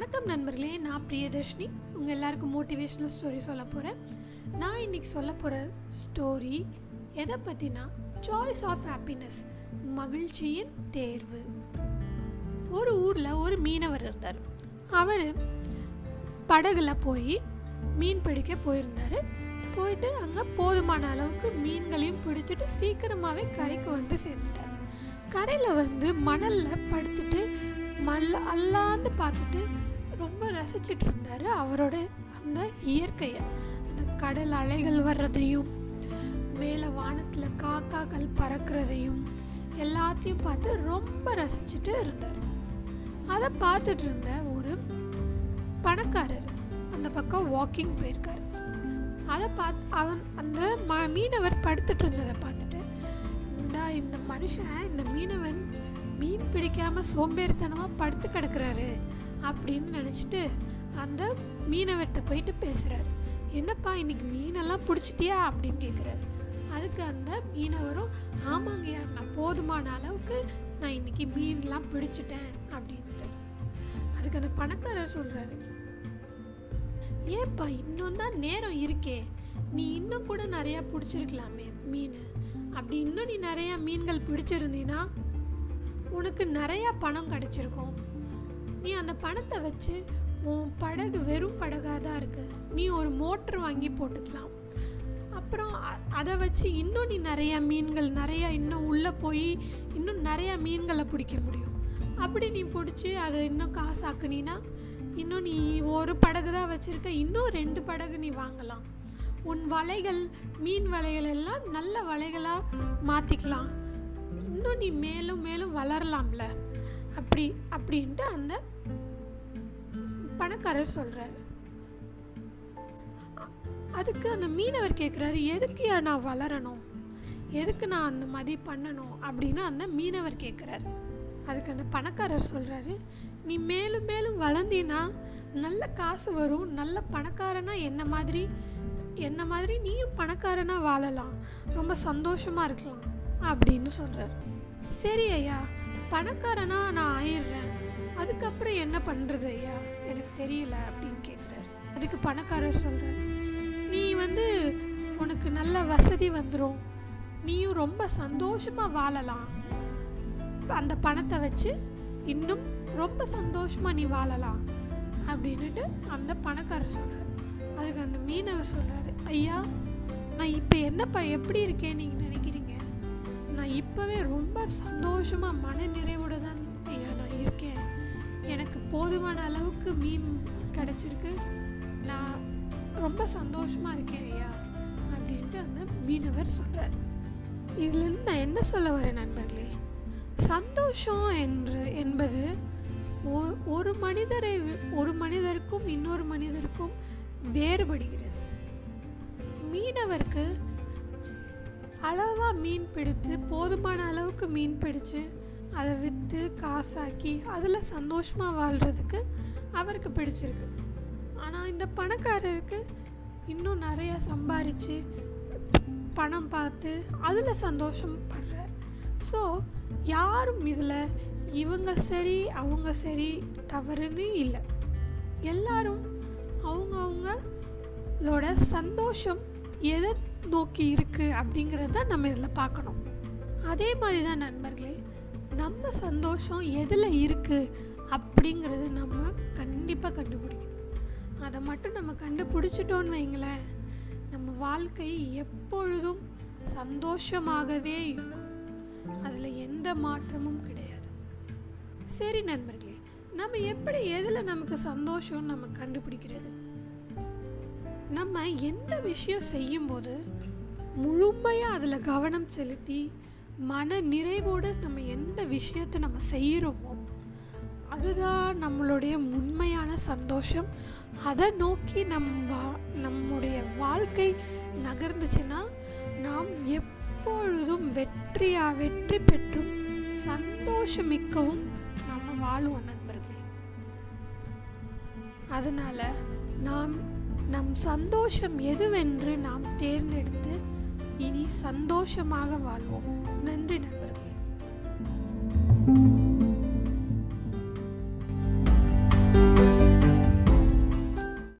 வணக்கம் நண்பர்களே நான் பிரியதர்ஷினி. உங்கள் எல்லாருக்கும் மோட்டிவேஷ்னல் ஸ்டோரி சொல்ல போகிறேன் நான் இன்றைக்கி சொல்ல போகிற ஸ்டோரி எதை பற்றினா சாய்ஸ் ஆஃப் ஹாப்பினஸ் மகிழ்ச்சியின் தேர்வு. ஒரு ஊரில் ஒரு மீனவர் இருந்தார். அவர் படகுல போய் மீன் பிடிக்க போயிருந்தார். போயிட்டு அங்கே போதுமான அளவுக்கு மீன்களையும் பிடிச்சிட்டு சீக்கிரமாகவே கரைக்கு வந்து சேர்ந்துட்டார். கரையில் வந்து மணலில் படுத்துட்டு மல்ல அல்லாந்து பார்த்துட்டு ரொம்ப ரசிச்சிட்டு இருந்தார் அவரோட அந்த இயற்கையை. அந்த கடல் அலைகள் வர்றதையும் மேலே வானத்தில் காக்காக்கள் பறக்கிறதையும் எல்லாத்தையும் பார்த்து ரொம்ப ரசிச்சுட்டு இருந்தார். அதை பார்த்துட்டு இருந்த ஒரு பணக்காரர் அந்த பக்கம் வாக்கிங் போயிருக்காரு. அதை பார்த்து அவன் அந்த ம மீனவர் படுத்துட்டு இருந்ததை பார்த்துட்டு இந்த இந்த மனுஷன் இந்த மீனவன் மீன் பிடிக்காமல் சோம்பேறித்தனமாக படுத்து கிடக்குறாரு அப்படின்னு நினச்சிட்டு அந்த மீனவர்கிட்ட போயிட்டு பேசுகிறார் என்னப்பா இன்னைக்கு மீனெல்லாம் பிடிச்சிட்டியா? அப்படின்னு கேட்குறாரு அதுக்கு அந்த மீனவரும் ஆமாங்கய்யா நான் போதுமான அளவுக்கு நான் இன்னைக்கு மீன்லாம் பிடிச்சிட்டேன். அப்படின்ட்டு. அதுக்கு அந்த பணக்காரர் சொல்கிறாரு ஏப்பா இன்னும் தான் நேரம் இருக்கே. நீ இன்னும் கூட நிறையா பிடிச்சிருக்கலாமே மீன். அப்படி இன்னும் நீ நிறையா மீன்கள் பிடிச்சிருந்தீன்னா உனக்கு நிறையா பணம் கிடச்சிருக்கும். நீ அந்த பணத்தை வச்சு உன் படகு வெறும் படகாக தான் இருக்குது நீ ஒரு மோட்ரு வாங்கி போட்டுக்கலாம். அப்புறம் அதை வச்சு இன்னும் நீ நிறையா மீன்கள் நிறையா இன்னும் உள்ளே போய் இன்னும் நிறையா மீன்களை பிடிக்க முடியும். அப்படி நீ பிடிச்சி அதை இன்னும் காசாக்குனீன்னா இன்னும் நீ ஒரு படகு தான் வச்சுருக்க. இன்னும் ரெண்டு படகு நீ வாங்கலாம். உன் வலைகள் மீன் வலைகள் எல்லாம் நல்ல வலைகளாக மாற்றிக்கலாம் இன்னும் நீ மேலும் மேலும் வளரலாம்ல. அப்படி அப்படின்ட்டு அந்த பணக்காரர் சொல்கிறாரு அதுக்கு அந்த மீனவர் கேட்குறாரு எதுக்கு நான் வளரணும்? எதுக்கு நான் அந்த மாதிரி பண்ணணும்? அப்படின்னு அந்த மீனவர் கேட்குறாரு அதுக்கு அந்த பணக்காரர் சொல்கிறாரு நீ மேலும் மேலும் வளர்ந்தீன்னா நல்ல காசு வரும் நல்ல பணக்காரனா என்ன மாதிரி என்ன மாதிரி நீயும் பணக்காரனா வாழலாம் ரொம்ப சந்தோஷமாக இருக்கலாம் அப்படின்னு சொல்கிறாரு சரி ஐயா பணக்காரனா நான் ஆயிடுறேன். அதுக்கப்புறம் என்ன பண்ணுறது ஐயா? எனக்கு தெரியல அப்படின்னு கேட்குறாரு அதுக்கு பணக்காரர் சொல்கிறார் நீ வந்து உனக்கு நல்ல வசதி வந்துடும் நீயும் ரொம்ப சந்தோஷமாக வாழலாம். அந்த பணத்தை வச்சு இன்னும் ரொம்ப சந்தோஷமாக நீ வாழலாம். அப்படின்னுட்டு அந்த பணக்காரர் சொல்கிறார் அதுக்கு அந்த மீனவர் சொல்கிறாரு ஐயா நான் இப்போ என்னப்பா எப்படி இருக்கேன் நீங்கள் நினைக்கிறீங்க? நான் இப்போவே ரொம்ப சந்தோஷமாக மன நிறைவோடு தான் ஐயா நான் இருக்கேன். எனக்கு போதுமான அளவுக்கு மீன் கிடச்சிருக்கு. நான் ரொம்ப சந்தோஷமாக இருக்கேன் ஐயா அப்படின்ட்டு அந்த மீனவர் சொல்கிறார் இதுலேருந்து நான் என்ன சொல்ல வரேன் நண்பர்களே? சந்தோஷம் என்று என்பது ஒரு மனிதரை ஒரு மனிதருக்கும் இன்னொரு மனிதருக்கும் வேறுபடுகிறது. மீனவருக்கு அளவாக மீன் பிடித்து போதுமான அளவுக்கு மீன் பிடிச்சு அதை விற்று காசாக்கி அதில் சந்தோஷமாக வாழ்கிறதுக்கு அவருக்கு பிடிச்சிருக்கு. ஆனால் இந்த பணக்காரருக்கு இன்னும் நிறைய சம்பாரித்து பணம் பார்த்து அதில் சந்தோஷப்படுறார் ஸோ யாரும் இதில் இவங்க சரி அவங்க சரி தவறுன்னு இல்லை. எல்லாரும் அவங்கவுங்களோட சந்தோஷம் எதை நோக்கி இருக்குது அப்படிங்கிறத நம்ம இதில் பார்க்கணும். அதே மாதிரி தான் நண்பர்களே நம்ம சந்தோஷம் எதில் இருக்குது அப்படிங்கிறத நம்ம கண்டிப்பாக கண்டுபிடிக்கணும். அதை மட்டும் நம்ம கண்டுபிடிச்சிட்டோன்னு வைங்களேன் நம்ம வாழ்க்கை எப்பொழுதும் சந்தோஷமாகவே இருக்கும். அதில் எந்த மாற்றமும் கிடையாது. சரி நண்பர்களே நம்ம எப்படி எதில் நமக்கு சந்தோஷம் நம்ம கண்டுபிடிக்கிறது? நம்ம எந்த விஷயம் செய்யும்போது முழுமையாக அதில் கவனம் செலுத்தி மன நிறைவோடு நம்ம எந்த விஷயத்தை நம்ம செய்கிறோமோ அதுதான் நம்மளுடைய உண்மையான சந்தோஷம். அதை நோக்கி நம் வா நம்முடைய வாழ்க்கை நகர்ந்துச்சுன்னா நாம் எப்பொழுதும் வெற்றியா வெற்றி பெற்றும் சந்தோஷமிக்கவும் நாம் வாழுவோம் நண்பர்களே. அதனால் நாம் நம் சந்தோஷம் எதுவென்று நாம் தேர்ந்தெடுத்து இனி சந்தோஷமாக வாழ்வோம். நன்றி நண்பர்களே.